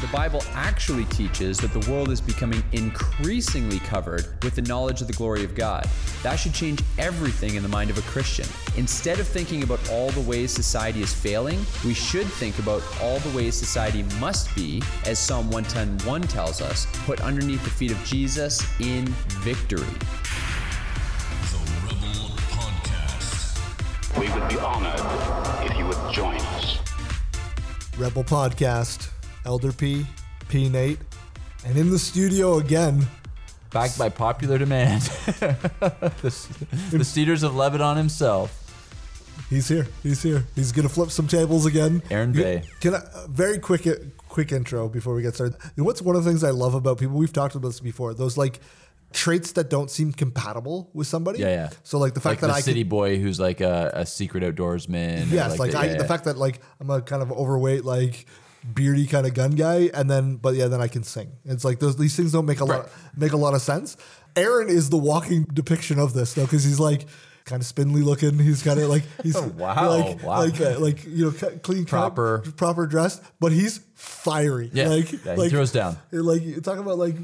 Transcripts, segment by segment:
The Bible actually teaches that the world is becoming increasingly covered with the knowledge of the glory of God. That should change everything in the mind of a Christian. Instead of thinking about all the ways society is failing, we should think about all the ways society must be, as Psalm 110:1 tells us, put underneath the feet of Jesus in victory. The Rebel Podcast. We would be honored if you would join us. Rebel Podcast, Elder P, P Nate, and in the studio again, Backed by popular demand. the, the Cedars of Lebanon himself. he's here. He's here. He's gonna flip some tables again. Aaron Bay. Can I, uh, very quick quick intro before we get started. What's one of the things I love about people? We've talked about this before. Those like traits that don't seem compatible with somebody. Yeah, yeah. So like the fact Like that the I city can, boy who's like a, a secret outdoorsman. or yes, like, the, I, yeah, the yeah. fact that like I'm a kind of overweight like beardy kind of gun guy, and then but yeah, then I can sing. It's like those these things don't make a lot make a lot of sense. Aaron is the walking depiction of this though, because he's like. Kind of spindly looking. He's kind of like he's Wow, like wow. like uh, like you know clean Proper. proper dressed, but he's fiery. Yeah. like Yeah, he like throws down. Like you talk about like.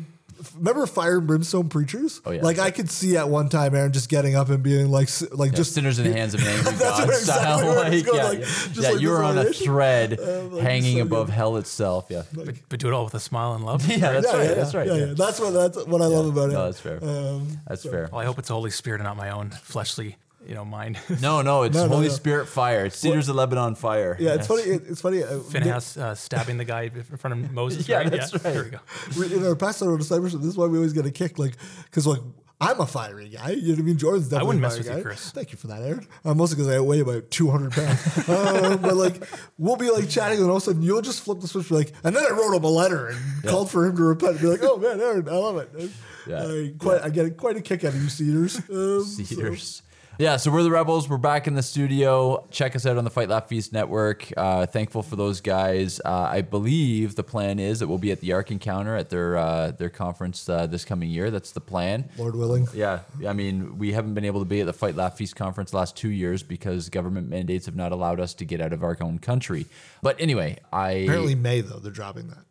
Remember fire and brimstone preachers? Oh, yeah. Like I could see at one time Aaron just getting up and being like, like Yeah, just sinners in the hands of an angry That's God where style. exactly where it's Like, going, yeah, like, yeah. yeah like you're on a thread Um, like, hanging so above good. hell itself. Yeah. But, but do it all with a smile and love. Yeah, that's yeah, right. yeah, that's right. Yeah, yeah. yeah. That's what that's what I love about it. No, that's fair. Um, That's fair. Well, I hope it's the Holy Spirit and not my own fleshly, you know, mind. No, no, it's No, no, Holy no. Spirit fire. It's Cedars of Lebanon fire. yeah, it's Yes. funny. It, it's funny. Uh, Phinehas uh, stabbing the guy in front of Moses. Yeah, right? that's right. There we go. in our pastoral discipleship, this is why we always get a kick, like because like I'm a fiery guy. You know what I mean? Jordan's definitely I wouldn't a mess fiery with you. Chris. Thank you for that, Aaron. Uh, mostly because I weigh about 200 pounds. um, but like we'll be like chatting, and all of a sudden you'll just flip the switch, be like, and then I wrote him a letter and called for him to repent. And Be like, oh man, Aaron, I love it. Yeah. I, quite, I get quite a kick out of you, Cedars. Um, so- Cedars. Yeah, so we're the Rebels. We're back in the studio. Check us out on the Fight Laugh Feast Network. Uh, thankful for those guys. Uh, I believe the plan is that we'll be at the Ark Encounter at their uh, their conference uh, this coming year. That's the plan. Lord willing. Yeah, I mean, we haven't been able to be at the Fight Laugh Feast conference the last two years because government mandates have not allowed us to get out of our own country. But anyway, I Apparently May though they're dropping that.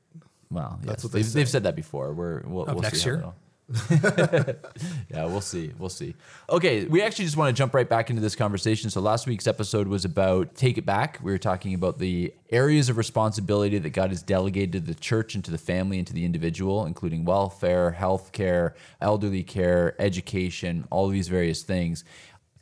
well, That's yes, what they they've, they've said that before. We're we'll, Of we'll next see how year? yeah, we'll see. We'll see. Okay, we actually just want to jump right back into this conversation. So last week's episode was about take it back. We were talking about the areas of responsibility that God has delegated to the church and to the family and to the individual, including welfare, health care, elderly care, education, all of these various things.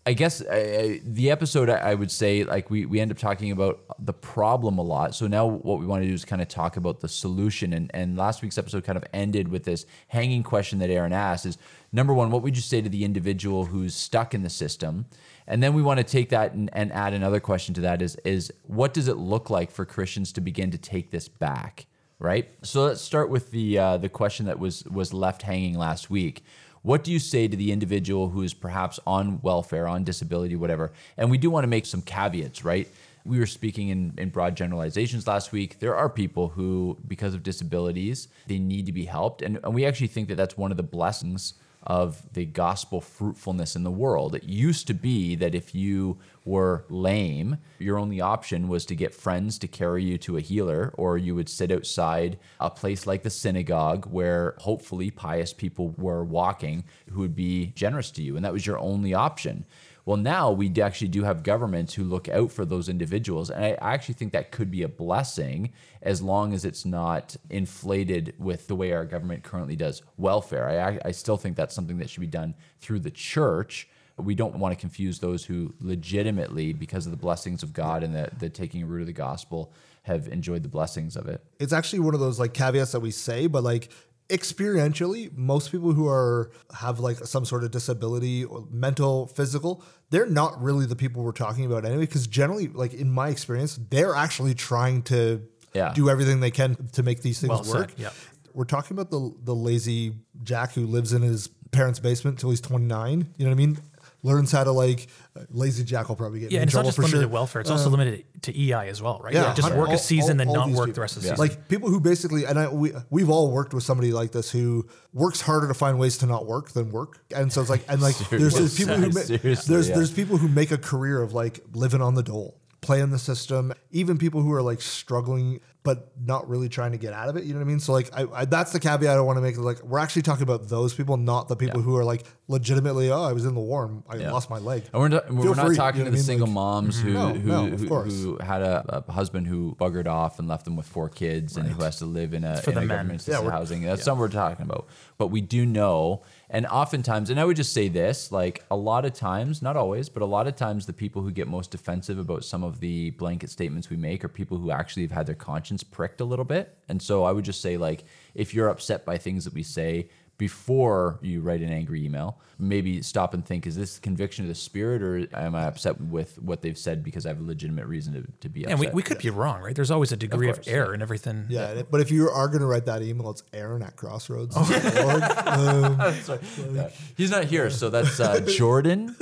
I guess uh, the episode, I I would say, like we, we end up talking about the problem a lot. So now what we want to do is kind of talk about the solution. And, and last week's episode kind of ended with this hanging question that Aaron asked is number one, what would you say to the individual who's stuck in the system? And then we want to take that and, and add another question to that is, is what does it look like for Christians to begin to take this back? Right. So let's start with the uh, the question that was was left hanging last week. What do you say to the individual who is perhaps on welfare, on disability, whatever? And we do want to make some caveats, right? We were speaking in, in broad generalizations last week. There are people who, because of disabilities, they need to be helped. And, and we actually think that that's one of the blessings of the gospel fruitfulness in the world. It used to be that if you were lame, your only option was to get friends to carry you to a healer, or you would sit outside a place like the synagogue where hopefully pious people were walking who would be generous to you. And that was your only option. Well, now we actually do have governments who look out for those individuals. And I actually think that could be a blessing as long as it's not inflated with the way our government currently does welfare. I, I- I still think that's something that should be done through the church. We don't want to confuse those who legitimately, because of the blessings of God and the, the taking root of the gospel, have enjoyed the blessings of it. it's actually one of those like caveats that we say, but like experientially, most people who are have like some sort of disability or mental, physical, they're not really the people we're talking about anyway. Because generally, like in my experience, they're actually trying to Yeah. do everything they can to make these things Well said, work. yeah. We're talking about the the lazy Jack who lives in his parents' basement until he's 29. You know what I mean? Learns how to like lazy Jack will probably get Yeah, in and it's not trouble just for limited sure. to welfare; it's also um, limited to EI as well, right? Yeah, just work all- a season, all- then all not work people. the rest of the Yeah. season. Like people who basically, and I we we've all worked with somebody like this who works harder to find ways to not work than work, and so it's like, and like there's, there's people who ma- there's yeah. there's people who make a career of like living on the dole, playing the system. Even people who are like struggling but not really trying to get out of it. You know what I mean? So like, I, I that's the caveat I want to make. Like, we're actually talking about those people, not the people Yeah. who are like legitimately, oh, I was in the war and I Yeah. lost my leg. And we're not, we're Feel not talking you to the mean? single Like- moms who No, who, no, who, who had a, a husband who buggered off and left them with four kids and who has to live in a, for in a government Yeah, assisted we're- housing. That's not what we're talking about. But we do know, and oftentimes, and I would just say this, like a lot of times, not always, but a lot of times, the people who get most defensive about some of the blanket statements we make are people who actually have had their conscience pricked a little bit. And so I would just say, like, if you're upset by things that we say, before you write an angry email, maybe stop and think: Is this conviction of the spirit, or am I upset with what they've said because I have a legitimate reason to, to be upset? and we, we could be wrong, right? There's always a degree of, course, error in everything. Yeah, and it- but if you are going to write that email, it's Aaron at Crossroads. Um, Yeah. He's not here, so that's uh, Jordan.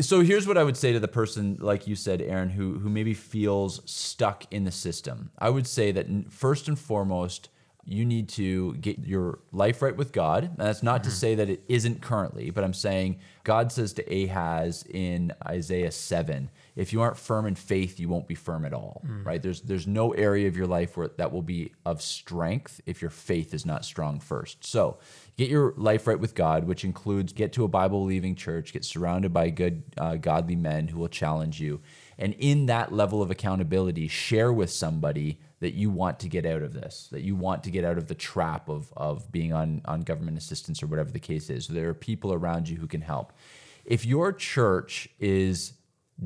So here's what I would say to the person, like you said, Aaron, who who maybe feels stuck in the system. I would say that first and foremost, you need to get your life right with God. And that's not to say that it isn't currently, but I'm saying God says to Ahaz in Isaiah 7, if you aren't firm in faith, you won't be firm at all. Right? There's there's no area of your life where that will be of strength if your faith is not strong first. So get your life right with God, which includes get to a Bible believing church, get surrounded by good, uh, godly men who will challenge you. And in that level of accountability, share with somebody that you want to get out of this, that you want to get out of the trap of, of being on, on government assistance or whatever the case is. There are people around you who can help. If your church is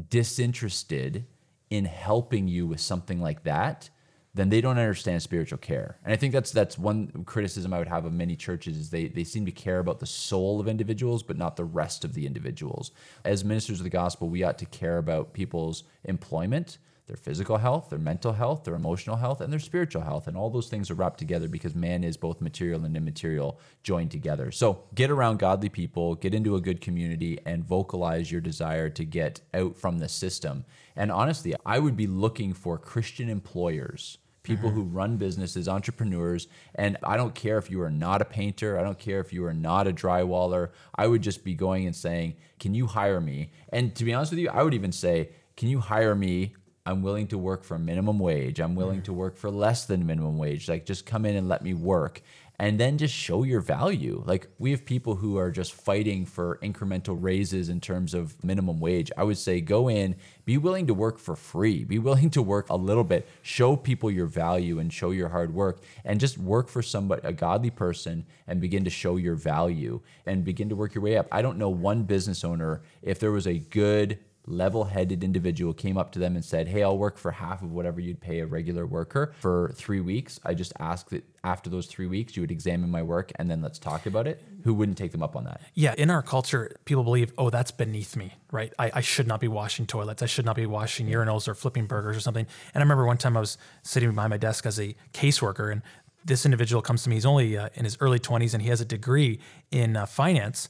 disinterested in helping you with something like that, then they don't understand spiritual care. And I think that's that's one criticism I would have of many churches is they they seem to care about the soul of individuals, but not the rest of the individuals. As ministers of the gospel, we ought to care about people's employment, their physical health, their mental health, their emotional health, and their spiritual health. And all those things are wrapped together because man is both material and immaterial joined together. So get around godly people, get into a good community, and vocalize your desire to get out from the system. And honestly, I would be looking for Christian employers people mm-hmm. who run businesses, entrepreneurs. And I don't care if you are not a painter, I don't care if you are not a drywaller. I would just be going and saying, Can you hire me? And to be honest with you, I would even say, Can you hire me? I'm willing to work for minimum wage. I'm willing mm. to work for less than minimum wage. Like, just come in and let me work. And then just show your value. Like, we have people who are just fighting for incremental raises in terms of minimum wage. I would say go in, be willing to work for free, be willing to work a little bit, show people your value and show your hard work, and just work for somebody, a godly person, and begin to show your value and begin to work your way up. I don't know one business owner, if there was a good, level headed individual came up to them and said, Hey, I'll work for half of whatever you'd pay a regular worker for three weeks. I just ask that after those three weeks, you would examine my work and then let's talk about it. Who wouldn't take them up on that? Yeah, in our culture, people believe, oh, that's beneath me, right? I, I should not be washing toilets. I should not be washing urinals or flipping burgers or something. And I remember one time I was sitting behind my desk as a caseworker, and this individual comes to me. He's only uh, in his early 20s and he has a degree in uh, finance.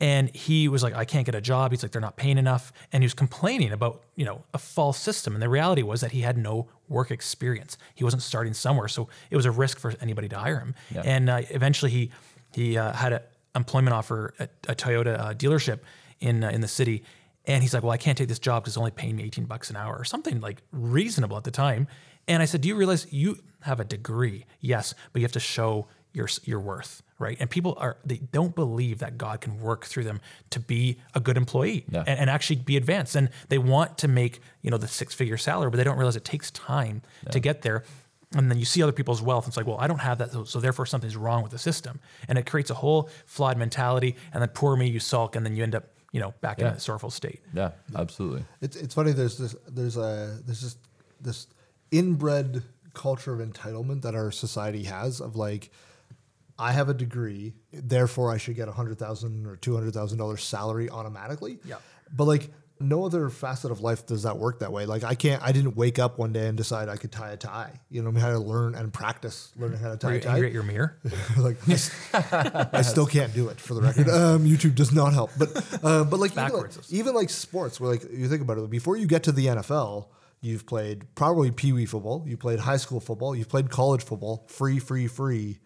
And he was like, I can't get a job. He's like, they're not paying enough. And he was complaining about, you know, a false system. And the reality was that he had no work experience. He wasn't starting somewhere. So it was a risk for anybody to hire him. Yeah. And uh, eventually he, he uh, had an employment offer at a Toyota uh, dealership in, uh, in the city. And he's like, well, I can't take this job because it's only paying me 18 bucks an hour or something like reasonable at the time. And I said, do you realize you have a degree? Yes, but you have to show your, your worth right? And people are they don't believe that God can work through them to be a good employee Yeah. and, and actually be advanced. And they want to make you know the six figure salary, but they don't realize it takes time to get there. And then you see other people's wealth. And it's like, well, I don't have that, so, so therefore something's wrong with the system, and it creates a whole flawed mentality. And then poor me, you sulk, and then you end up you know back Yeah. in a sorrowful state. Yeah, absolutely. It's it's funny. There's this there's a there's just this inbred culture of entitlement that our society has of like I have a degree, therefore I should get a hundred thousand or two hundred thousand dollars salary automatically. Yeah. But like no other facet of life does that work that way. Like I can't I didn't wake up one day and decide I could tie a tie. You know, I had to learn and practice learning how to tie Are a tie. angry at your mirror? like I, I still can't do it for the record. Um, YouTube does not help, but uh, but like even, like even like sports, where like you think about it, before you get to the NFL, you've played probably pee wee football, you played high school football, you've played college football, free, free, free,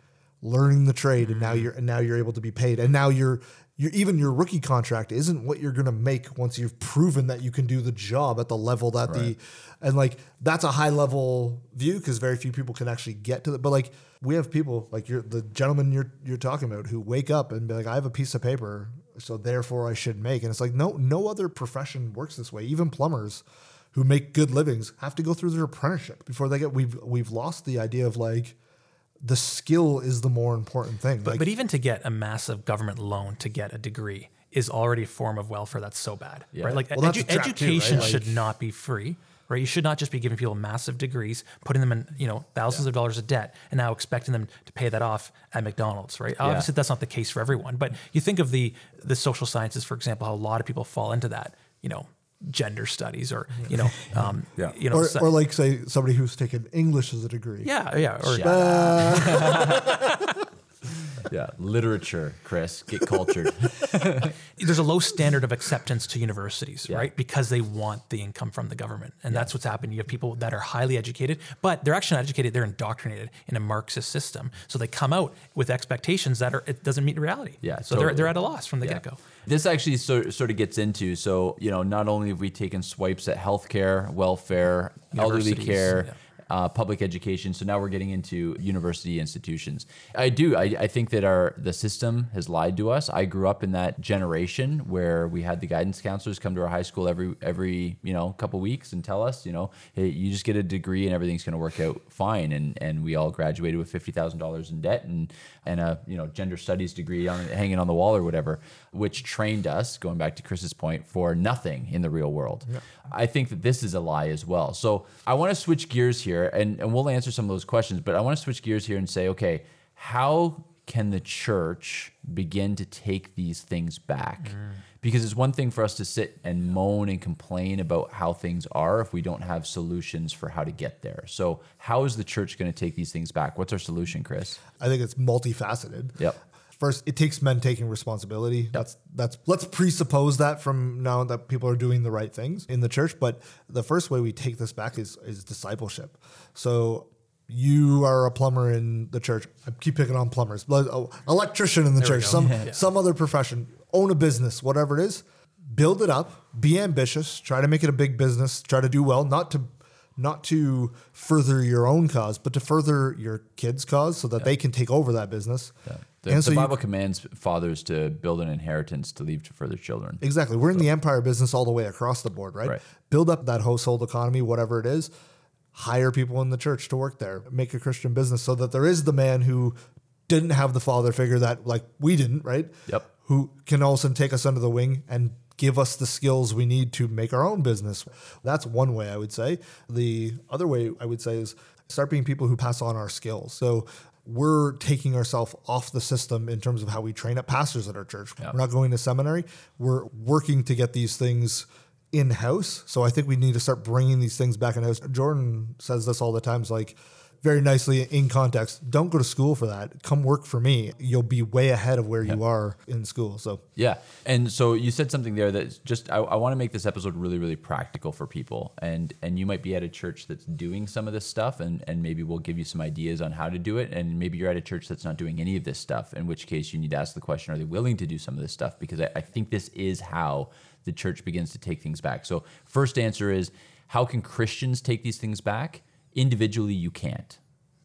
learning the trade, and now mm-hmm. you're and now you're able to be paid, and now you're. You're, even your rookie contract isn't what you're going to make once you've proven that you can do the job at the level that the and like that's a high level view because very few people can actually get to that but like we have people like you're the gentleman you're you're talking about who wake up and be like I have a piece of paper so therefore I should make and it's like no no other profession works this way even plumbers who make good livings have to go through their apprenticeship before they get we've we've lost the idea of like the skill is the more important thing But, like but even to get a massive government loan to get a degree is already a form of welfare that's so bad, right? Like Well, edu- a trap too, education right? should Like- not be free, right? You should not just be giving people massive degrees, putting them in, you know, thousands of dollars of debt, and now expecting them to pay that off at McDonald's, right? Obviously, that's not the case for everyone, but you think of the the social sciences, for example, how a lot of people fall into that, you know, gender studies or you know, um, Yeah. you know, or, so- or like say somebody who's taken English as a degree. Yeah, yeah, or Yeah, literature, Chris, get cultured. there's a low standard of acceptance to universities, Yeah. right? Because they want the income from the government. And that's what's happened. You have people that are highly educated, but they're actually not educated, they're indoctrinated in a Marxist system. So they come out with expectations that are it doesn't meet reality. Yeah, So they're, they're at a loss from the Yeah. get go. This actually sort, sort of gets into so you know not only have we taken swipes at healthcare, welfare, elderly care. Yeah. Uh, public education. So now we're getting into university institutions. I do. I, I think that our the system has lied to us. I grew up in that generation where we had the guidance counselors come to our high school every every you know couple weeks and tell us you know hey you just get a degree and everything's going to work out fine. And and we all graduated with fifty thousand dollars in debt and and a you know gender studies degree on hanging on the wall or whatever, which trained us going back to Chris's point for nothing in the real world. I think that this is a lie as well. So I want to switch gears here and, and we'll answer some of those questions, but I want to switch gears here and say, okay, how can the church begin to take these things back? Mm. Because it's one thing for us to sit and moan and complain about how things are if we don't have solutions for how to get there. So, how is the church going to take these things back? What's our solution, Chris? I think it's multifaceted. Yep. First, it takes men taking responsibility. That's that's let's presuppose that from now that people are doing the right things in the church. But the first way we take this back is is discipleship. So you are a plumber in the church. I keep picking on plumbers, but uh, electrician in the church, some some other profession, own a business, whatever it is. Build it up. Be ambitious. Try to make it a big business. Try to do well. Not to not to further your own cause, but to further your kids' cause, so that they can take over that business. The, And the so you- Bible commands fathers to build an inheritance to leave to further children. Exactly. We're in the empire business all the way across the board, right? Right. Build up that household economy, whatever it is. Hire people in the church to work there. Make a Christian business so that there is the man who didn't have the father figure that, like we didn't, right? Yep. Who can also take us under the wing and give us the skills we need to make our own business. That's one way I would say. The other way I would say is start being people who pass on our skills. So we're taking ourselves off the system in terms of how we train up pastors at our church. We're not going to seminary. We're working to get these things in house. So I think we need to start bringing these things back in house. Jordan says this all the time. It's like very nicely in context. Don't go to school for that. Come work for me. You'll be way ahead of where you are in school. So Yeah. And so you said something there that just I, I want to make this episode really, really practical for people. And and you might be at a church that's doing some of this stuff and, and maybe we'll give you some ideas on how to do it. And maybe you're at a church that's not doing any of this stuff, in which case you need to ask the question, are they willing to do some of this stuff? Because I, I think this is how the church begins to take things back. So first answer is how can Christians take these things back? Individually, you can't.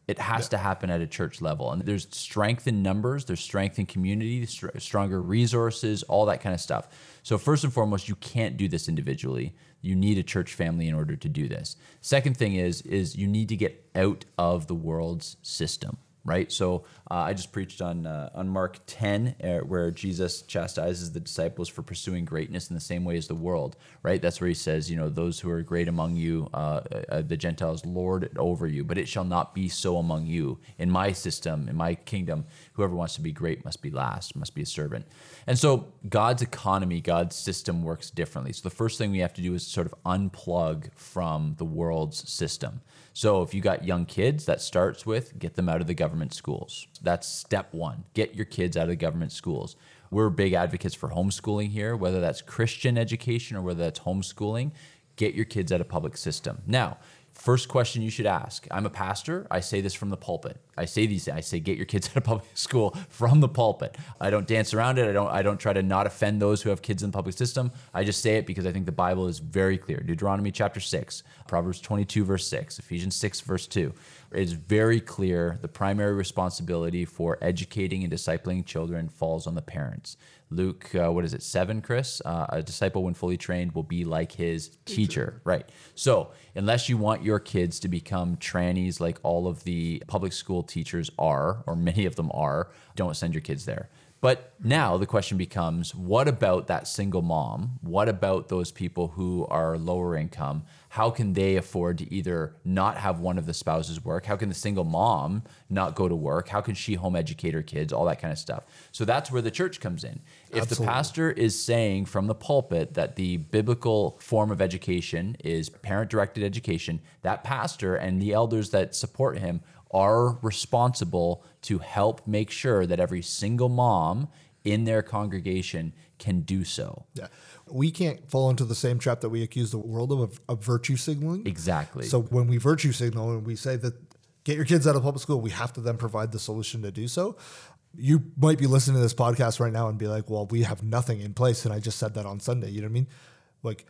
It has to happen at a church level. And there's strength in numbers, there's strength in community, str- stronger resources, all that kind of stuff. So, first and foremost, you can't do this individually. You need a church family in order to do this. Second thing is is you need to get out of the world's system. Right? So uh, I just preached on uh, on Mark 10, uh, where Jesus chastises the disciples for pursuing greatness in the same way as the world, right? That's where he says, you know, those who are great among you, uh, uh, the Gentiles lord it over you, but it shall not be so among you. In my system, in my kingdom, whoever wants to be great must be last, must be a servant. And so God's economy, God's system works differently. So the first thing we have to do is sort of unplug from the world's system. So if you got young kids, that starts with get them out of the government schools. That's step one. Get your kids out of the government schools. We're big advocates for homeschooling here, whether that's Christian education or whether that's homeschooling. Get your kids out of public system. Now, first question you should ask. I'm a pastor. I say this from the pulpit. I say these. I say get your kids out of public school from the pulpit. I don't dance around it. I don't. I don't try to not offend those who have kids in the public system. I just say it because I think the Bible is very clear. Deuteronomy chapter six, Proverbs 22 verse six, Ephesians 6 verse 2. It is very clear the primary responsibility for educating and discipling children falls on the parents. Luke, uh, what is it, seven, Chris? Uh, a disciple, when fully trained, will be like his teacher. Right. So, unless you want your kids to become trannies like all of the public school teachers are, or many of them are, don't send your kids there. But now the question becomes what about that single mom? What about those people who are lower income? How can they afford to either not have one of the spouses work? How can the single mom not go to work? How can she home educate her kids? All that kind of stuff. So that's where the church comes in. If the pastor is saying from the pulpit that the biblical form of education is parent directed education, that pastor and the elders that support him are responsible to help make sure that every single mom in their congregation can do so. Yeah. We can't fall into the same trap that we accuse the world of, of, of virtue signaling. Exactly. So when we virtue signal and we say that get your kids out of public school, we have to then provide the solution to do so. You might be listening to this podcast right now and be like, well, we have nothing in place. And I just said that on Sunday. You know what I mean? Like,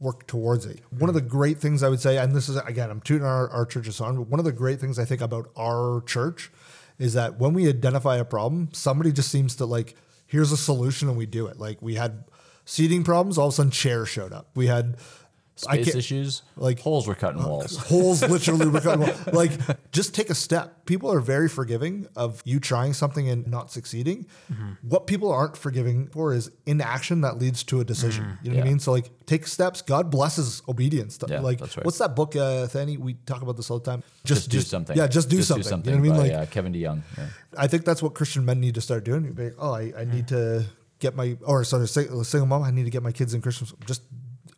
work towards it. One of the great things I would say, and this is, again, I'm tuning our, our church's on, but one of the great things I think about our church is that when we identify a problem, somebody just seems to like, here's a solution and we do it. Like, we had seating problems, all of a sudden chairs showed up. We had Space issues, like- holes were cut in walls. holes literally were cut. Like, just take a step. People are very forgiving of you trying something and not succeeding. Mm-hmm. What people aren't forgiving for is inaction that leads to a decision. You know what I Mm-hmm. Mean? So, like, take steps. God blesses obedience. Yeah, like, right. what's that book, uh, Thani? We talk about this all the time. Just, do something. Yeah, just do something. You know what I mean? by, Like, uh, Kevin DeYoung. Yeah. I think that's what Christian men need to start doing. Like, oh, I, I need to get my, or sorry, sing- single mom, I need to get my kids in Christian school. Just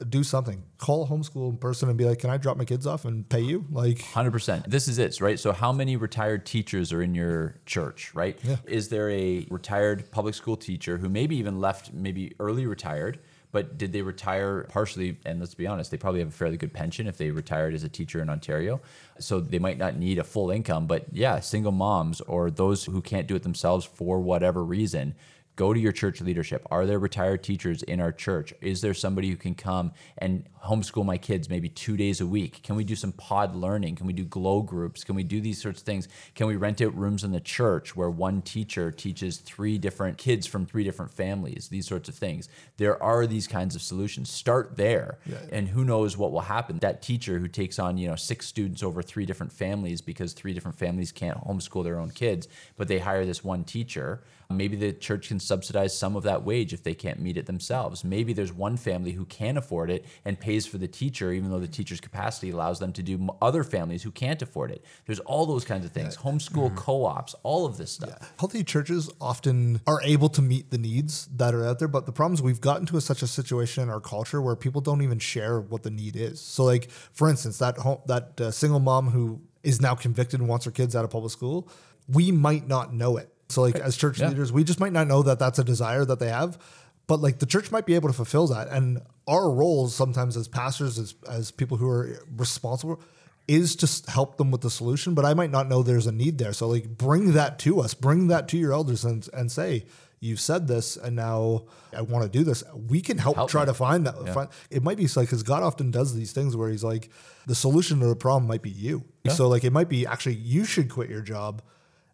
do something. Call a homeschool person and be like, can I drop my kids off and pay you? Like, Hundred percent. This is it, right? So, how many retired teachers are in your church, right? Yeah. Is there a retired public school teacher who maybe even left, maybe early retired, but did they retire partially? And let's be honest, they probably have a fairly good pension if they retired as a teacher in Ontario. So they might not need a full income, but yeah, single moms or those who can't do it themselves for whatever reason. Go to your church leadership. Are there retired teachers in our church? Is there somebody who can come and homeschool my kids maybe two days a week? Can we do some pod learning? Can we do glow groups? Can we do these sorts of things? Can we rent out rooms in the church where one teacher teaches three different kids from three different families? These sorts of things. There are these kinds of solutions. Start there, and who knows what will happen. That teacher who takes on you know six students over three different families because three different families can't homeschool their own kids, but they hire this one teacher. Maybe the church can subsidize some of that wage if they can't meet it themselves. Maybe there's one family who can afford it and pays for the teacher, even though the teacher's capacity allows them to do other families who can't afford it. There's all those kinds of things. Homeschool co ops, all of this stuff. healthy churches often are able to meet the needs that are out there but the problem is we've gotten to a, such a situation in our culture where people don't even share what the need is so like for instance that home, that uh, single mom who is now convicted and wants her kids out of public school we might not know it so like as church Yeah. leaders we just might not know that that's a desire that they have but like the church might be able to fulfill that. And our roles sometimes as pastors as, as people who are responsible is to help them with the solution but i might not know there's a need there. So like bring that to us. Bring that to your elders and, and say you've said this and now i want to do this. We can help, Help try me. to find that find, it might be like because god often does these things where he's like the solution to the problem might be you. So like it might be actually you should quit your job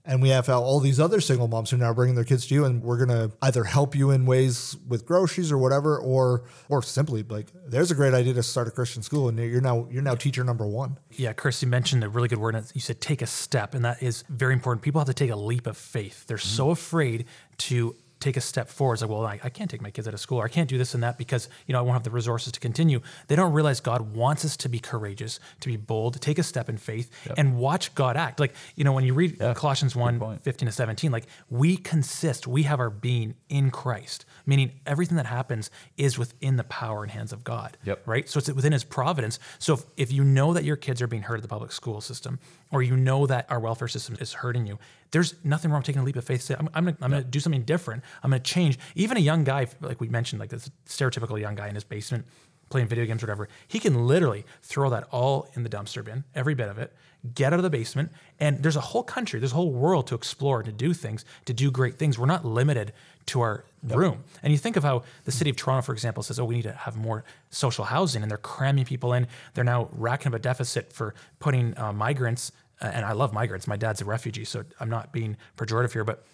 And we have all these other single moms who are now bringing their kids to you, and we're gonna either help you in ways with groceries or whatever, or or simply like, there's a great idea to start a Christian school, and you're now you're now teacher number one. Yeah, Chris, you mentioned a really good word. You said take a step, and that is very important. People have to take a leap of faith. They're mm-hmm. so afraid to take a step forward. It's like, well, I, I can't take my kids out of school, or I can't do this and that because you know I won't have the resources to continue. They don't realize God wants us to be courageous, to be bold, to take a step in faith, and watch God act. Like you know, when you read Colossians 1, 15 to 17, like we consist, we have our being in Christ, meaning everything that happens is within the power and hands of God. Yep. Right. So it's within his providence. So if, if you know that your kids are being hurt at the public school system, or you know that our welfare system is hurting you, there's nothing wrong with taking a leap of faith. Say, I'm, I'm gonna, I'm gonna do something different. I'm gonna change. Even a young guy, like we mentioned, like this stereotypical young guy in his basement playing video games or whatever, he can literally throw that all in the dumpster bin, every bit of it, get out of the basement. And there's a whole country, there's a whole world to explore, to do things, to do great things. We're not limited to our room. And you think of how the city of Toronto, for example, says, oh, we need to have more social housing, and they're cramming people in. They're now racking up a deficit for putting uh, migrants, uh, and I love migrants. My dad's a refugee, so I'm not being pejorative here, but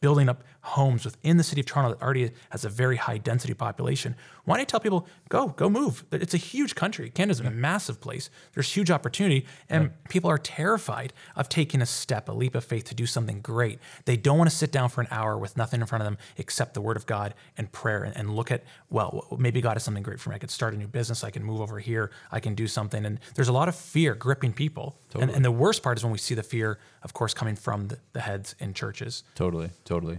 building up homes within the city of Toronto that already has a very high density population. Why don't you tell people, go, go move? It's a huge country. Canada's a massive place. There's huge opportunity, and people are terrified of taking a step, a leap of faith to do something great. They don't want to sit down for an hour with nothing in front of them except the word of God and prayer and, and look at, well, maybe God has something great for me. I could start a new business. I can move over here. I can do something. And there's a lot of fear gripping people. And, and the worst part is when we see the fear, of course, coming from the, the heads in churches. Totally, totally.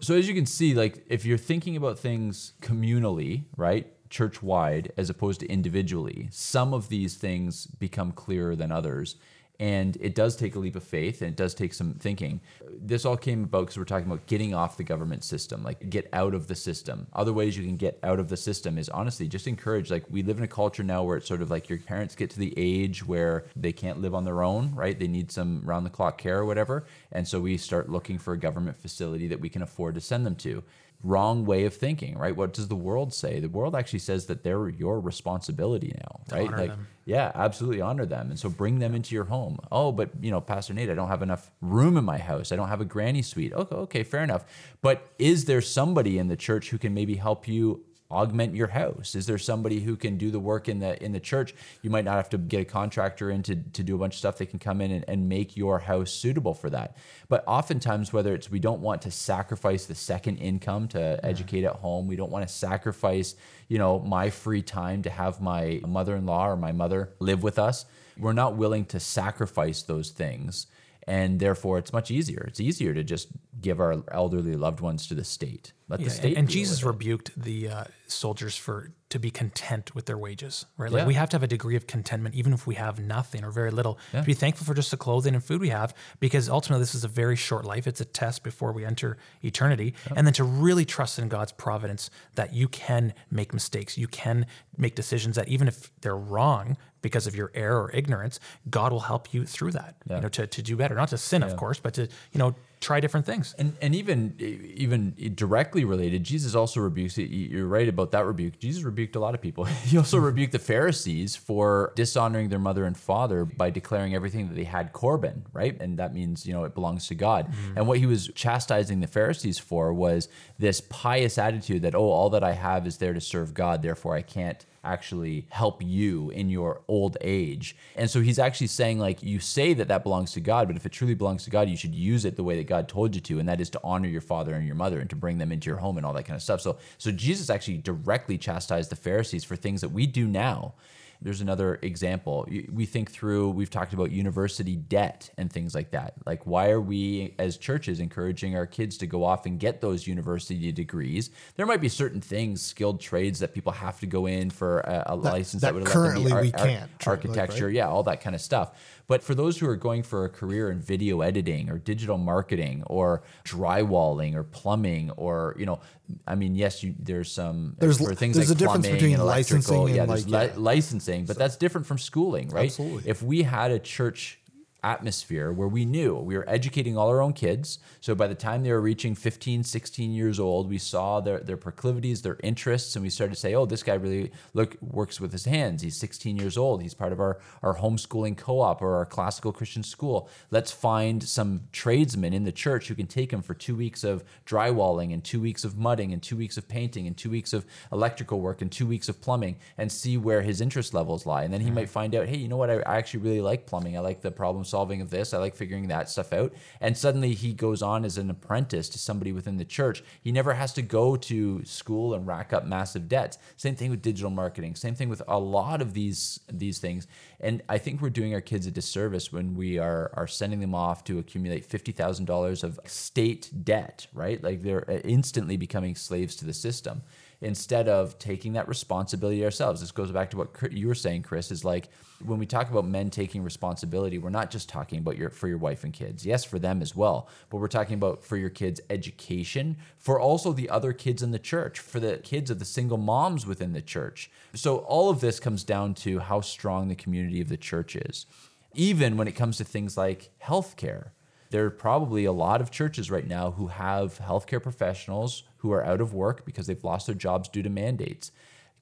So as you can see, like if you're thinking about things communally, right, church wide, as opposed to individually, some of these things become clearer than others. And it does take a leap of faith and it does take some thinking. This all came about because we're talking about getting off the government system, like get out of the system. Other ways you can get out of the system is honestly just encourage. Like we live in a culture now where it's sort of like your parents get to the age where they can't live on their own, right? They need some round the clock care or whatever. And so we start looking for a government facility that we can afford to send them to wrong way of thinking, right? What does the world say? The world actually says that they're your responsibility now, right? like, them. yeah, absolutely honor them. And so bring them into your home. Oh, but you know, Pastor Nate, I don't have enough room in my house. I don't have a granny suite. Okay, okay, fair enough. But is there somebody in the church who can maybe help you augment your house? Is there somebody who can do the work in the in the church? You might not have to get a contractor in to, to do a bunch of stuff. They can come in and, and make your house suitable for that. But oftentimes, whether it's we don't want to sacrifice the second income to educate at home, we don't want to sacrifice, you know, my free time to have my mother-in-law or my mother live with us. We're not willing to sacrifice those things. And therefore, it's much easier. It's easier to just give our elderly loved ones to the state. Let Yeah, the state. and deal Jesus rebuked the uh, soldiers for to be content with their wages, right? Like Yeah. we have to have a degree of contentment, even if we have nothing or very little. To be thankful for just the clothing and food we have, because ultimately this is a very short life. It's a test before we enter eternity, and then to really trust in God's providence that you can make mistakes, you can make decisions that even if they're wrong because of your error or ignorance, God will help you through that. You know, to, to do better, not to sin, of course, but to you know try different things. And and even even directly related, Jesus also rebukes. You're right about that rebuke. Jesus rebuked a lot of people. He also mm-hmm. rebuked the Pharisees for dishonoring their mother and father by declaring everything that they had Corban, right? And that means you know it belongs to God. Mm-hmm. And what he was chastising the Pharisees for was this pious attitude that oh, all that I have is there to serve God, therefore I can't actually help you in your old age. And so he's actually saying like you say that that belongs to God, but if it truly belongs to God, you should use it the way that God told you to, and that is to honor your father and your mother and to bring them into your home and all that kind of stuff. So so Jesus actually directly chastised the Pharisees for things that we do now. There's another example. We think through, we've talked about university debt and things like that. Like, why are we as churches encouraging our kids to go off and get those university degrees? There might be certain things, skilled trades that people have to go in for a, a license that that, would let them currently be ar- we ar- can't, like, architecture, right? yeah, all that kind of stuff. But for those who are going for a career in video editing or digital marketing or drywalling or plumbing or you know, I mean, yes, you, there's some There's- for things there's like a difference between and electrical, licensing yeah, and, there's like, li- yeah. licensing, but that's different from schooling, right? Absolutely. If we had a church atmosphere where we knew we were educating all our own kids. So by the time they were reaching 15, 16 years old, we saw their, their proclivities, their interests, and we started to say, oh, this guy really look works with his hands. He's 16 years old. He's part of our, our homeschooling co-op or our classical Christian school. Let's find some tradesmen in the church who can take him for two weeks of drywalling and two weeks of mudding and two weeks of painting and two weeks of electrical work and two weeks of plumbing and see where his interest levels lie. And then he mm. might find out, hey, you know what? I, I actually really like plumbing. I like the problem solving of this. I like figuring that stuff out. And suddenly he goes on as an apprentice to somebody within the church. He never has to go to school and rack up massive debts. Same thing with digital marketing. Same thing with a lot of these these things. And I think we're doing our kids a disservice when we are are sending them off to accumulate fifty thousand dollars of state debt. Right, like they're uh, instantly becoming slaves to the system instead of taking that responsibility ourselves. This goes back to what you were saying, Chris, is like when we talk about men taking responsibility, we're not just talking about your for your wife and kids. Yes, for them as well, but we're talking about for your kids' education, for also the other kids in the church, for the kids of the single moms within the church. So all of this comes down to how strong the community of the church is. Even when it comes to things like healthcare there are probably a lot of churches right now who have healthcare professionals who are out of work because they've lost their jobs due to mandates.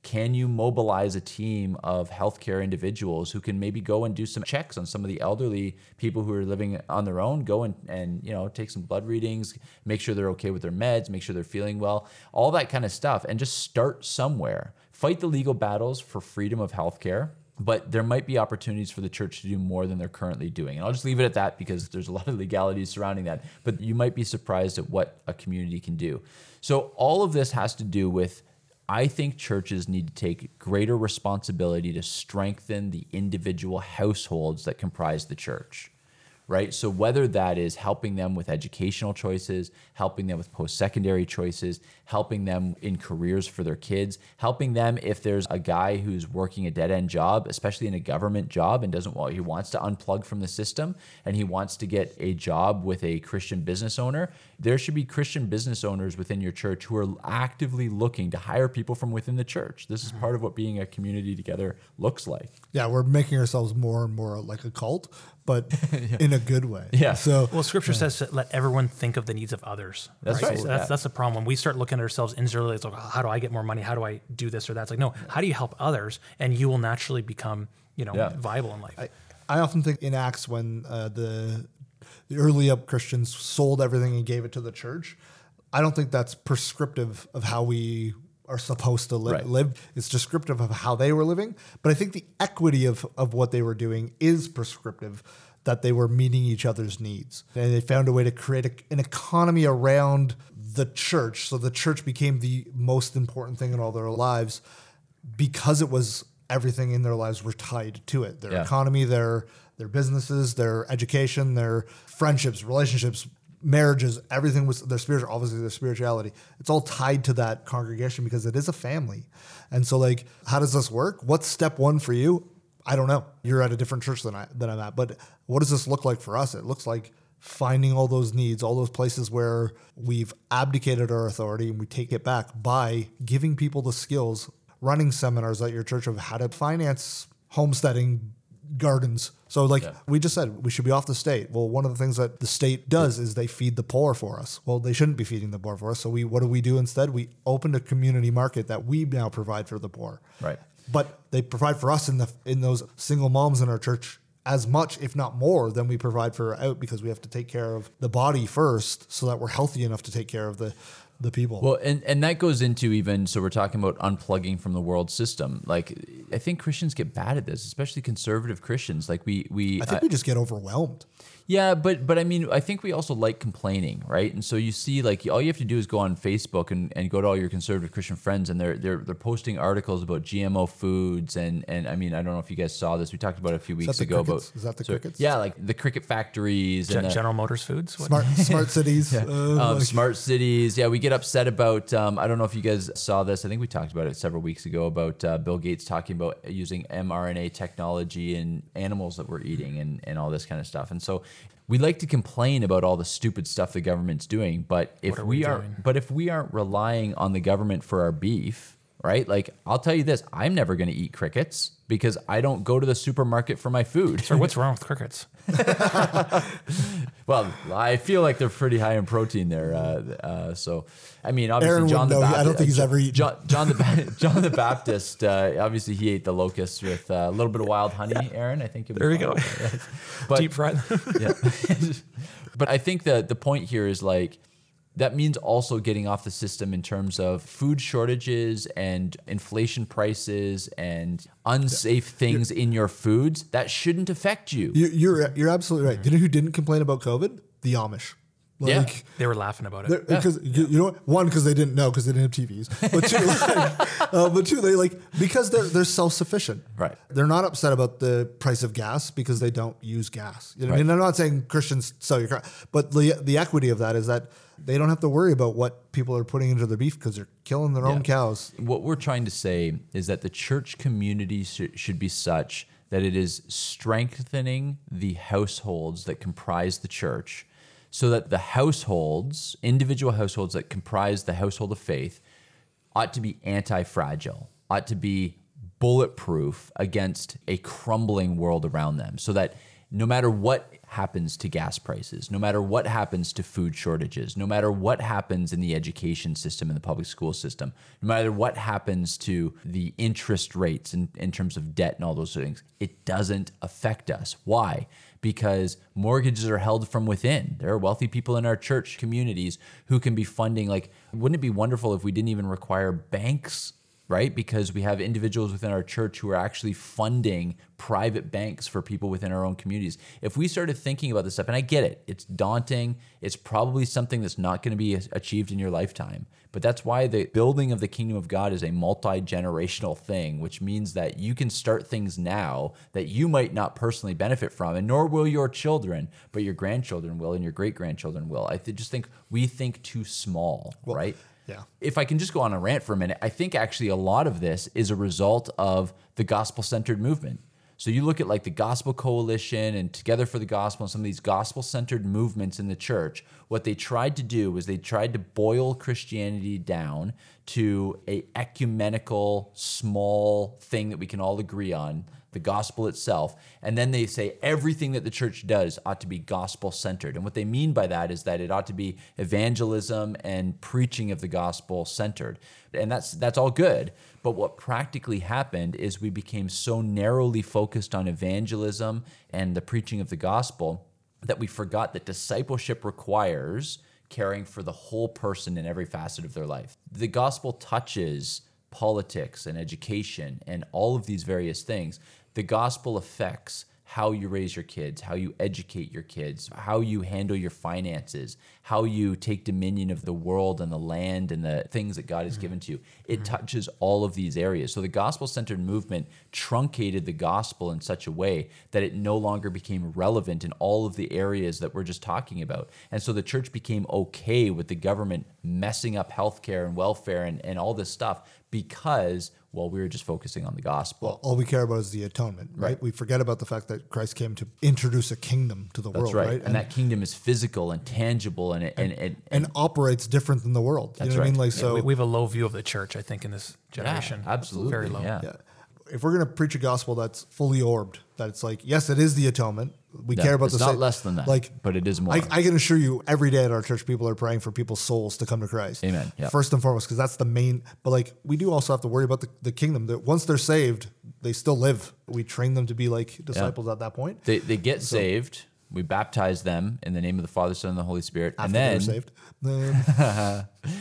Can you mobilize a team of healthcare individuals who can maybe go and do some checks on some of the elderly people who are living on their own? Go and, and you know take some blood readings, make sure they're okay with their meds, make sure they're feeling well, all that kind of stuff, and just start somewhere. Fight the legal battles for freedom of healthcare but there might be opportunities for the church to do more than they're currently doing. And I'll just leave it at that because there's a lot of legalities surrounding that. But you might be surprised at what a community can do. So, all of this has to do with I think churches need to take greater responsibility to strengthen the individual households that comprise the church right? So whether that is helping them with educational choices, helping them with post-secondary choices, helping them in careers for their kids, helping them if there's a guy who's working a dead-end job, especially in a government job and doesn't want he wants to unplug from the system and he wants to get a job with a Christian business owner, there should be Christian business owners within your church who are actively looking to hire people from within the church. This is mm-hmm. part of what being a community together looks like. Yeah, we're making ourselves more and more like a cult, but in a good way. Yeah. So Well, Scripture says to let everyone think of the needs of others. That's right, So that's yeah. that's the problem. When we start looking at ourselves individually, it's like, "Oh, how do I get more money? How do I do this or that? It's like, no, how do you help others? And you will naturally become, you know, Yeah. viable in life. I, I often think in Acts when uh, the the early up Christians sold everything and gave it to the church, I don't think that's prescriptive of how we are supposed to li- Right. live. It's descriptive of how they were living, but I think the equity of of what they were doing is prescriptive that they were meeting each other's needs. And they found a way to create a, an economy around the church. So the church became the most important thing in all their lives because it was everything in their lives were tied to it. Their Yeah. economy, their their businesses, their education, their friendships, relationships, marriages, everything was their spiritual, obviously their spirituality. It's all tied to that congregation because it is a family. And so like, how does this work? What's step one for you? I don't know. You're at a different church than I than I'm at. But what does this look like for us? It looks like finding all those needs, all those places where we've abdicated our authority and we take it back by giving people the skills, running seminars at your church of how to finance homesteading gardens. So like we just said, we should be off the state. Well, one of the things that the state does is they feed the poor for us. Well, they shouldn't be feeding the poor for us. So we what do we do instead? We opened a community market that we now provide for the poor. Right. But they provide for us in the in those single moms in our church as much, if not more, than we provide for out because we have to take care of the body first so that we're healthy enough to take care of the the people. Well, and, and that goes into even so we're talking about unplugging from the world system. Like I think Christians get bad at this, especially conservative Christians. Like we we I think uh, we just get overwhelmed. Yeah, but but I mean, I think we also like complaining, right? And so you see, like, all you have to do is go on Facebook and, and go to all your conservative Christian friends, and they're they're they're posting articles about GMO foods, and and I mean, I don't know if you guys saw this. We talked about it a few weeks ago crickets? about Is that the so- crickets? Yeah, like the cricket factories Gen- and the, General Motors Foods. What- Smart smart cities. uh, um, like- smart cities. Yeah, we get upset about. Um, I don't know if you guys saw this. I think we talked about it several weeks ago about uh, Bill Gates talking about using mRNA technology in animals that we're eating and and all this kind of stuff. And so we like to complain about all the stupid stuff the government's doing, but if are we, we aren't, but if we aren't relying on the government for our beef. Right? Like, I'll tell you this I'm never going to eat crickets because I don't go to the supermarket for my food. Sir, what's wrong with crickets? well, I feel like they're pretty high in protein there. Uh, uh, so, I mean, obviously, Aaron John the know. I Baptist. don't think he's uh, ever eaten. John, John the Ba- John the Baptist. Uh, obviously, he ate the locusts with uh, a little bit of wild honey. Aaron, I think. you'll be There we fine go. with. But, Deep fried. yeah. but I think that the point here is like that means also getting off the system in terms of food shortages and inflation prices and unsafe things in your foods that shouldn't affect you. You, you're you're absolutely right. You know who didn't complain about COVID? The Amish. Yeah. They were laughing about it. because you, you know what? one because they didn't know because they didn't have TVs, but two, like, uh, but two they like because they're they're self sufficient. Right. They're not upset about the price of gas because they don't use gas. You know what I mean, I'm not saying Christians sell your car, but the the equity of that is that they don't have to worry about what people are putting into their beef because they're killing their own cows. What we're trying to say is that the church community sh- should be such that it is strengthening the households that comprise the church so that the households, individual households that comprise the household of faith, ought to be anti fragile, ought to be bulletproof against a crumbling world around them so that no matter what happens to gas prices, no matter what happens to food shortages, no matter what happens in the education system, in the public school system, no matter what happens to the interest rates in, in terms of debt and all those things, it doesn't affect us. Why? Because mortgages are held from within. There are wealthy people in our church communities who can be funding, like, wouldn't it be wonderful if we didn't even require banks right? Because we have individuals within our church who are actually funding private banks for people within our own communities. If we started thinking about this stuff, and I get it, it's daunting, it's probably something that's not going to be achieved in your lifetime. But that's why the building of the kingdom of God is a multi generational thing, which means that you can start things now that you might not personally benefit from, and nor will your children, but your grandchildren will, and your great grandchildren will. I th- just think we think too small, right? Yeah. If I can just go on a rant for a minute, I think actually a lot of this is a result of the gospel centered movement. So you look at like the Gospel Coalition and Together for the Gospel and some of these gospel centered movements in the church. What they tried to do was they tried to boil Christianity down to a ecumenical small thing that we can all agree on, the gospel itself. And then they say everything that the church does ought to be gospel centered. And what they mean by that is that it ought to be evangelism and preaching of the gospel centered. And that's that's all good. But what practically happened is we became so narrowly focused on evangelism and the preaching of the gospel that we forgot that discipleship requires caring for the whole person in every facet of their life. The gospel touches politics and education and all of these various things. The gospel affects how you raise your kids, how you educate your kids, how you handle your finances, how you take dominion of the world and the land and the things that God has mm-hmm. given to you. It mm-hmm. touches all of these areas. So the gospel centered movement truncated the gospel in such a way that it no longer became relevant in all of the areas that we're just talking about. And so the church became okay with the government messing up healthcare and welfare and, and all this stuff because, well, we were just focusing on the gospel. Well, All we care about is the atonement, right? Right. We forget about the fact that Christ came to introduce a kingdom to the That's world, right. right? And, that kingdom is physical and tangible and, and, and, and operates different than the world. You know what I mean? right. Like Yeah, so. we, we have a low view of the church, I think, in this generation. absolutely. Very low. Yeah. yeah. If we're going to preach a gospel that's fully orbed, that it's like, yes, it is the atonement. We No, care about it's the not sa- less than that, Like, but it is more. I, I can assure you, every day at our church, people are praying for people's souls to come to Christ. Amen. Yeah. First and foremost, because that's the main. But like, we do also have to worry about the, the kingdom. That once they're saved, they still live. We train them to be like disciples at that point. They, they get saved. We baptize them in the name of the Father, Son, and the Holy Spirit. After and then saved,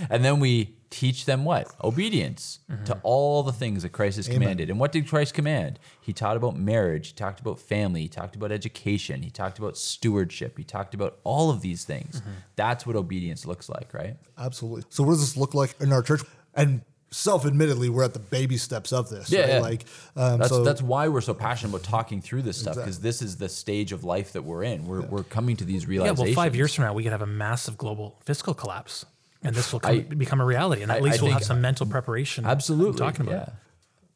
and then we teach them what? Obedience Mm-hmm. to all the things that Christ has commanded. And what did Christ command? He taught about marriage, he talked about family, he talked about education, he talked about stewardship, he talked about all of these things. Mm-hmm. That's what obedience looks like, right? Absolutely. So what does this look like in our church? And self-admittedly, we're at the baby steps of this. Yeah, right? yeah. Like, um, That's so that's why we're so passionate about talking through this stuff because Exactly. this is the stage of life that we're in. We're, we're coming to these realizations Yeah, well, five years from now, we could have a massive global fiscal collapse, and this will come, I- become a reality. And at I- least I we'll have some mental preparation. Absolutely. talking about yeah.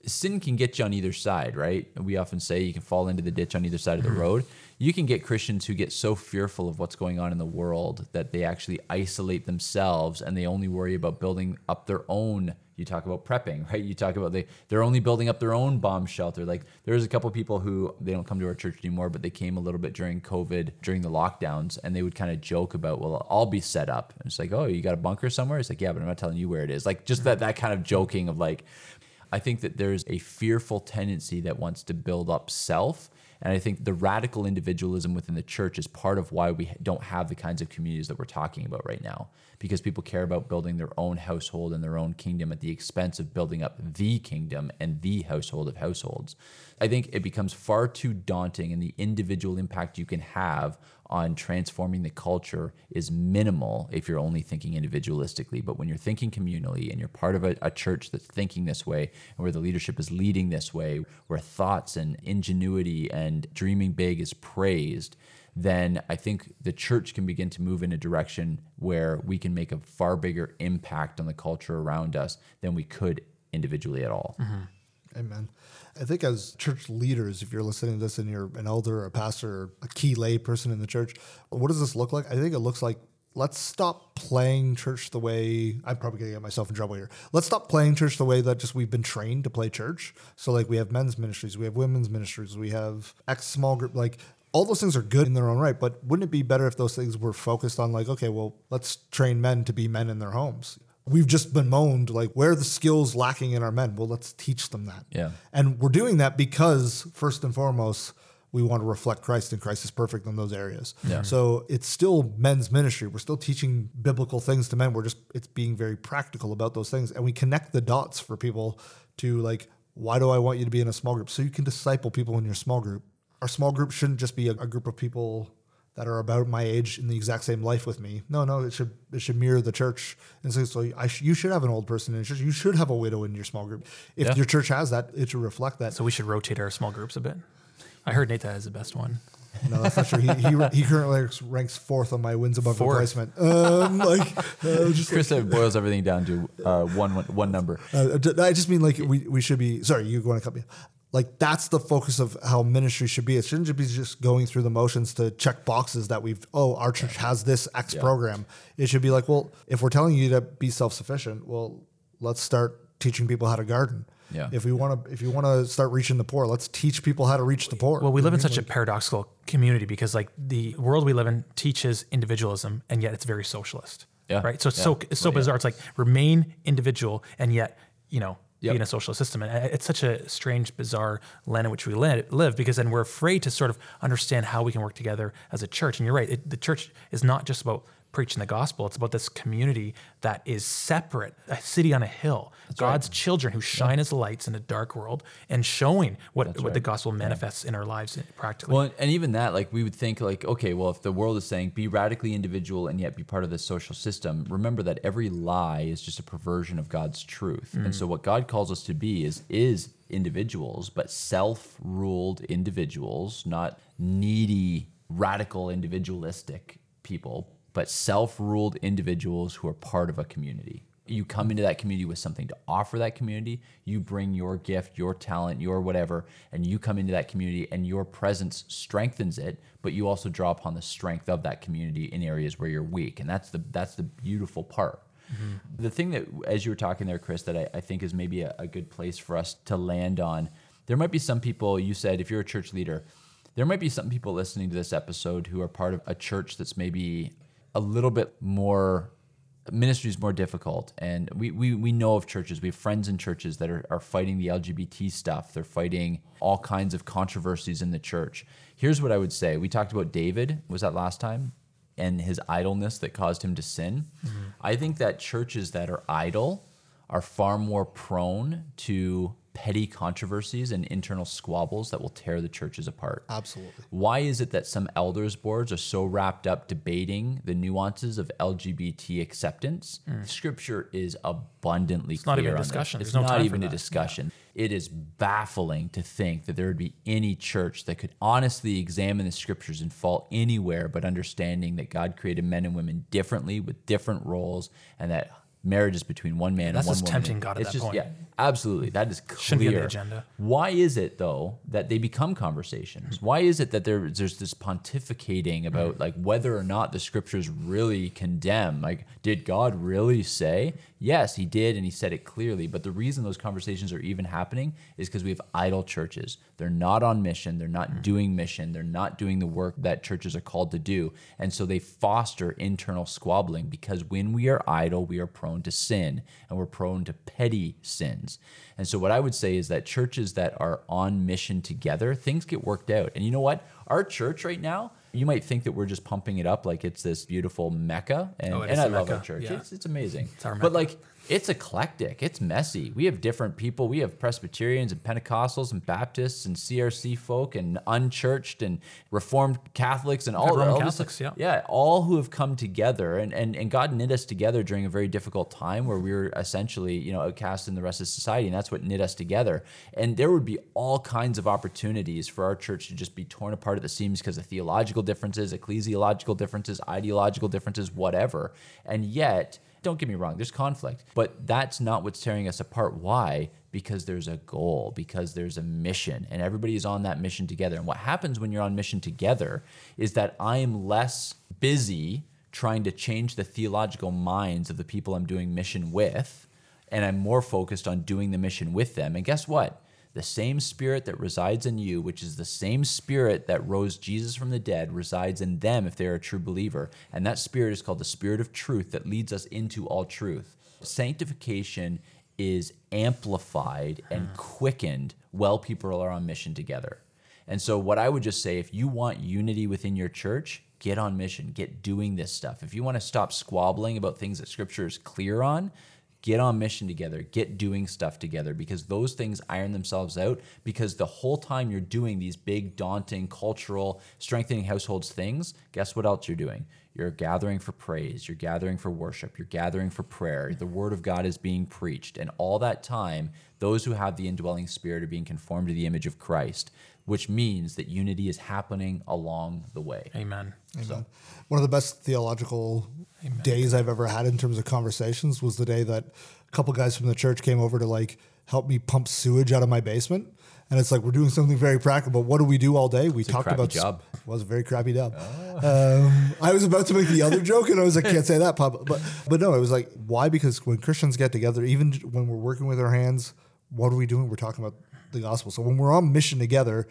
Sin can get you on either side, right? We often say you can fall into the ditch on either side of the mm-hmm. road. You can get Christians who get so fearful of what's going on in the world that they actually isolate themselves and they only worry about building up their own. You talk about prepping, right? You talk about they they're only building up their own bomb shelter. Like there's a couple people who they don't come to our church anymore, but they came a little bit during COVID, during the lockdowns, and they would kind of joke about, "Well, I'll be set up." And it's like, "Oh, you got a bunker somewhere?" It's like, "Yeah, but I'm not telling you where it is." Like just that that kind of joking of like, I think that there's a fearful tendency that wants to build up self. And I think the radical individualism within the church is part of why we don't have the kinds of communities that we're talking about right now. Because people care about building their own household and their own kingdom at the expense of building up the kingdom and the household of households. I think it becomes far too daunting, and the individual impact you can have on transforming the culture is minimal if you're only thinking individualistically. But when you're thinking communally and you're part of a, a, church that's thinking this way and where the leadership is leading this way, where thoughts and ingenuity and dreaming big is praised, then I think the church can begin to move in a direction where we can make a far bigger impact on the culture around us than we could individually at all. Mm-hmm. Amen. I think as church leaders, if you're listening to this and you're an elder or a pastor or a key lay person in the church, what does this look like? I think it looks like let's stop playing church the way I'm probably gonna get myself in trouble here. Let's stop playing church the way that just we've been trained to play church. So like we have men's ministries, we have women's ministries, we have X small group, like all those things are good in their own right, but wouldn't it be better if those things were focused on like, okay, well, let's train men to be men in their homes. We've just been moaned like, where are the skills lacking in our men? Well, let's teach them that. Yeah. And we're doing that because, first and foremost, we want to reflect Christ, and Christ is perfect in those areas. Yeah. So it's still men's ministry. We're still teaching biblical things to men. We're just it's being very practical about those things, and we connect the dots for people to like, why do I want you to be in a small group? So you can disciple people in your small group. Our small group shouldn't just be a, a group of people that are about my age in the exact same life with me. No, no, it should it should mirror the church. And so, so I sh- you should have an old person in your church. You should have a widow in your small group. If Yeah. your church has that, it should reflect that. So we should rotate our small groups a bit. I heard Nate has the best one. No, that's not true. He, he, he currently ranks- fourth on my wins above Fourth. replacement. Um, like, uh, just Chris uh, boils everything down to uh, one, one, one number. Uh, I just mean like we, we should be sorry, you want to cut me. Like that's the focus of how ministry should be. It shouldn't just be just going through the motions to check boxes that we've oh our church has this X Yeah. program. It should be like well if we're telling you to be self sufficient, well let's start teaching people how to garden. Yeah. If we want to if you want to start reaching the poor, let's teach people how to reach the poor. Well, we You live in what I such a paradoxical community because, like, the world we live in teaches individualism, and yet it's very socialist. Yeah. Right. So it's Yeah. so it's so Well, yeah. bizarre. It's like remain individual, and yet you know Yep. in a social system, and uh, it's such a strange, bizarre land in which we live. Because then we're afraid to sort of understand how we can work together as a church. And you're right. It, the church is not just about preaching the gospel. It's about this community that is separate, a city on a hill, God's children who shine as lights in a dark world, and showing what what the gospel manifests in our lives practically. Well, and even that, like we would think, like, okay, well, if the world is saying be radically individual and yet be part of this social system, remember that every lie is just a perversion of God's truth. And so, mm. what God calls us to be is is individuals, but self-ruled individuals, not needy, radical, individualistic people, but self-ruled individuals who are part of a community you come into that community with something to offer that community. You bring your gift, your talent, your whatever, and you come into that community and your presence strengthens it, but you also draw upon the strength of that community in areas where you're weak. And that's the that's the beautiful part. Mm-hmm. The thing that as you were talking there, Chris, that I, I think is maybe a, a good place for us to land on, there might be some people, you said if you're a church leader, there might be some people listening to this episode who are part of a church that's maybe a little bit more ministry is more difficult. And we, we we know of churches. We have friends in churches that are, are fighting the lgbt stuff. They're fighting all kinds of controversies in the church. Here's what i would say. We talked about david. Was that last time? And his idleness that caused him to sin. Mm-hmm. I think that churches that are idle are far more prone to petty controversies and internal squabbles that will tear the churches apart Absolutely. why is it that some elders boards are so wrapped up debating the nuances of LGBT acceptance? Hmm. Scripture is abundantly not clear even a discussion. It's no not even a discussion. It is baffling to think that there would be any church that could honestly examine the scriptures and fall anywhere but understanding that God created men and women differently with different roles and that marriage is between one man That's and one just woman. tempting God at it's that just, point. Yeah, absolutely. That is clear. Shouldn't be on the agenda. Why is it though that they become conversations? Why is it that there, there's this pontificating about hmm. like whether or not the scriptures really condemn? Like, did God really say? Yes, he did, and he said it clearly. But the reason those conversations are even happening is because we have idle churches. They're not on mission. They're not mm. doing mission. They're not doing the work that churches are called to do. And so they foster internal squabbling because when we are idle, we are prone to sin and we're prone to petty sins. And so what I would say is that churches that are on mission together, things get worked out. And you know what? Our church right now, you might think that we're just pumping it up like it's this beautiful mecca, and, Oh, and I love our church. yeah. It's, it's amazing. our but mecca. like it's eclectic. It's messy. We have different people. We have Presbyterians and Pentecostals and Baptists and CRC folk and unchurched and Reformed Catholics and all, all this- Catholics, yeah. yeah, all who have come together and, and, and God knit us together during a very difficult time where we were essentially, you know, outcast in the rest of society. And that's what knit us together. And there would be all kinds of opportunities for our church to just be torn apart at the seams because of theological differences, ecclesiological differences, ideological differences, whatever. And yet, don't get me wrong, there's conflict, but that's not what's tearing us apart. Why? Because there's a goal, because there's a mission, and everybody is on that mission together. And what happens when you're on mission together is that I am less busy trying to change the theological minds of the people I'm doing mission with, and I'm more focused on doing the mission with them. And guess what? The same spirit that resides in you, which is the same spirit that rose Jesus from the dead, resides in them if they are a true believer. And that spirit is called the spirit of truth that leads us into all truth. Sanctification is amplified and hmm. quickened while people are on mission together. And so, what I would just say if you want unity within your church, get on mission, get doing this stuff. If you want to stop squabbling about things that scripture is clear on, get on mission together, get doing stuff together because those things iron themselves out. Because the whole time you're doing these big, daunting, cultural, strengthening households things, guess what else you're doing? You're gathering for praise, you're gathering for worship, you're gathering for prayer. The word of God is being preached. And all that time, those who have the indwelling spirit are being conformed to the image of Christ, which means that unity is happening along the way. Amen. Amen. One of the best theological days I've ever had in terms of conversations was the day that a couple guys from the church came over to like help me pump sewage out of my basement. And it's like we're doing something very practical. But what do we do all day? We a talked about job. It was a very crappy job. Um, I was about to make the other joke, and I was like, can't say that, Pop. But but no, it was like why? Because when Christians get together, even when we're working with our hands, what are we doing? We're talking about the gospel. So when we're on mission together,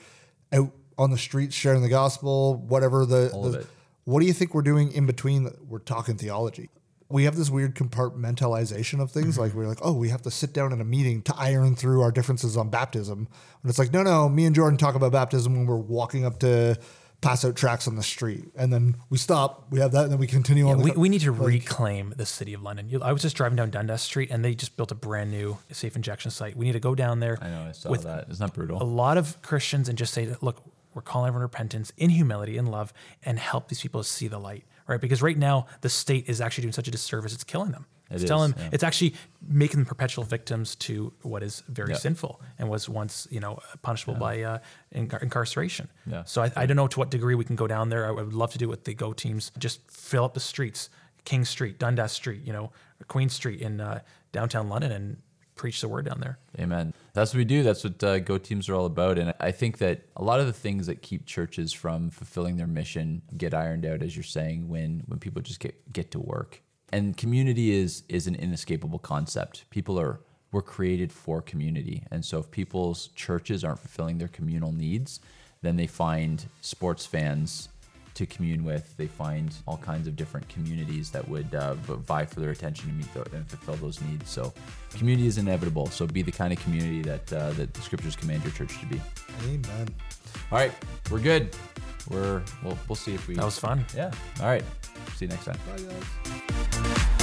out on the streets sharing the gospel, whatever the, All of the it. what do you think we're doing in between? We're talking theology. We have this weird compartmentalization of things. Like we're like, oh, we have to sit down in a meeting to iron through our differences on baptism. And it's like, no, no, me and Jordan talk about baptism when we're walking up to pass out tracks on the street, and then we stop. We have that, and then we continue on. We, co- we need to like- reclaim the city of London. I was just driving down Dundas Street and they just built a brand new safe injection site. We need to go down there. I know, I saw with that. Isn't that brutal? a lot of Christians and just say, look, we're calling everyone repentance in humility, in love, and help these people see the light, right? Because right now the state is actually doing such a disservice; it's killing them. it's is, telling them, yeah. it's actually making them perpetual victims to what is very Yeah. sinful and was once, you know, punishable by uh, incar- incarceration. Yeah. So I, I don't know to what degree we can go down there. I would love to do it with the Go teams just fill up the streets, King Street, Dundas Street, you know, Queen Street in uh, downtown London, and preach the word down there. Amen. That's what we do. That's what uh, Go Teams are all about. And I think that a lot of the things that keep churches from fulfilling their mission get ironed out, as you're saying, when when people just get get to work. And community is is an inescapable concept. People are we're created for community, and so if people's churches aren't fulfilling their communal needs, then they find sports fans to commune with. They find all kinds of different communities that would uh, vie for their attention and meet tho- and fulfill those needs. So, community is inevitable. So, be the kind of community that uh, that the scriptures command your church to be. Amen. All right, we're good. We're we'll, we'll see if we. That was fun. Yeah. All right. See you next time. Bye, guys.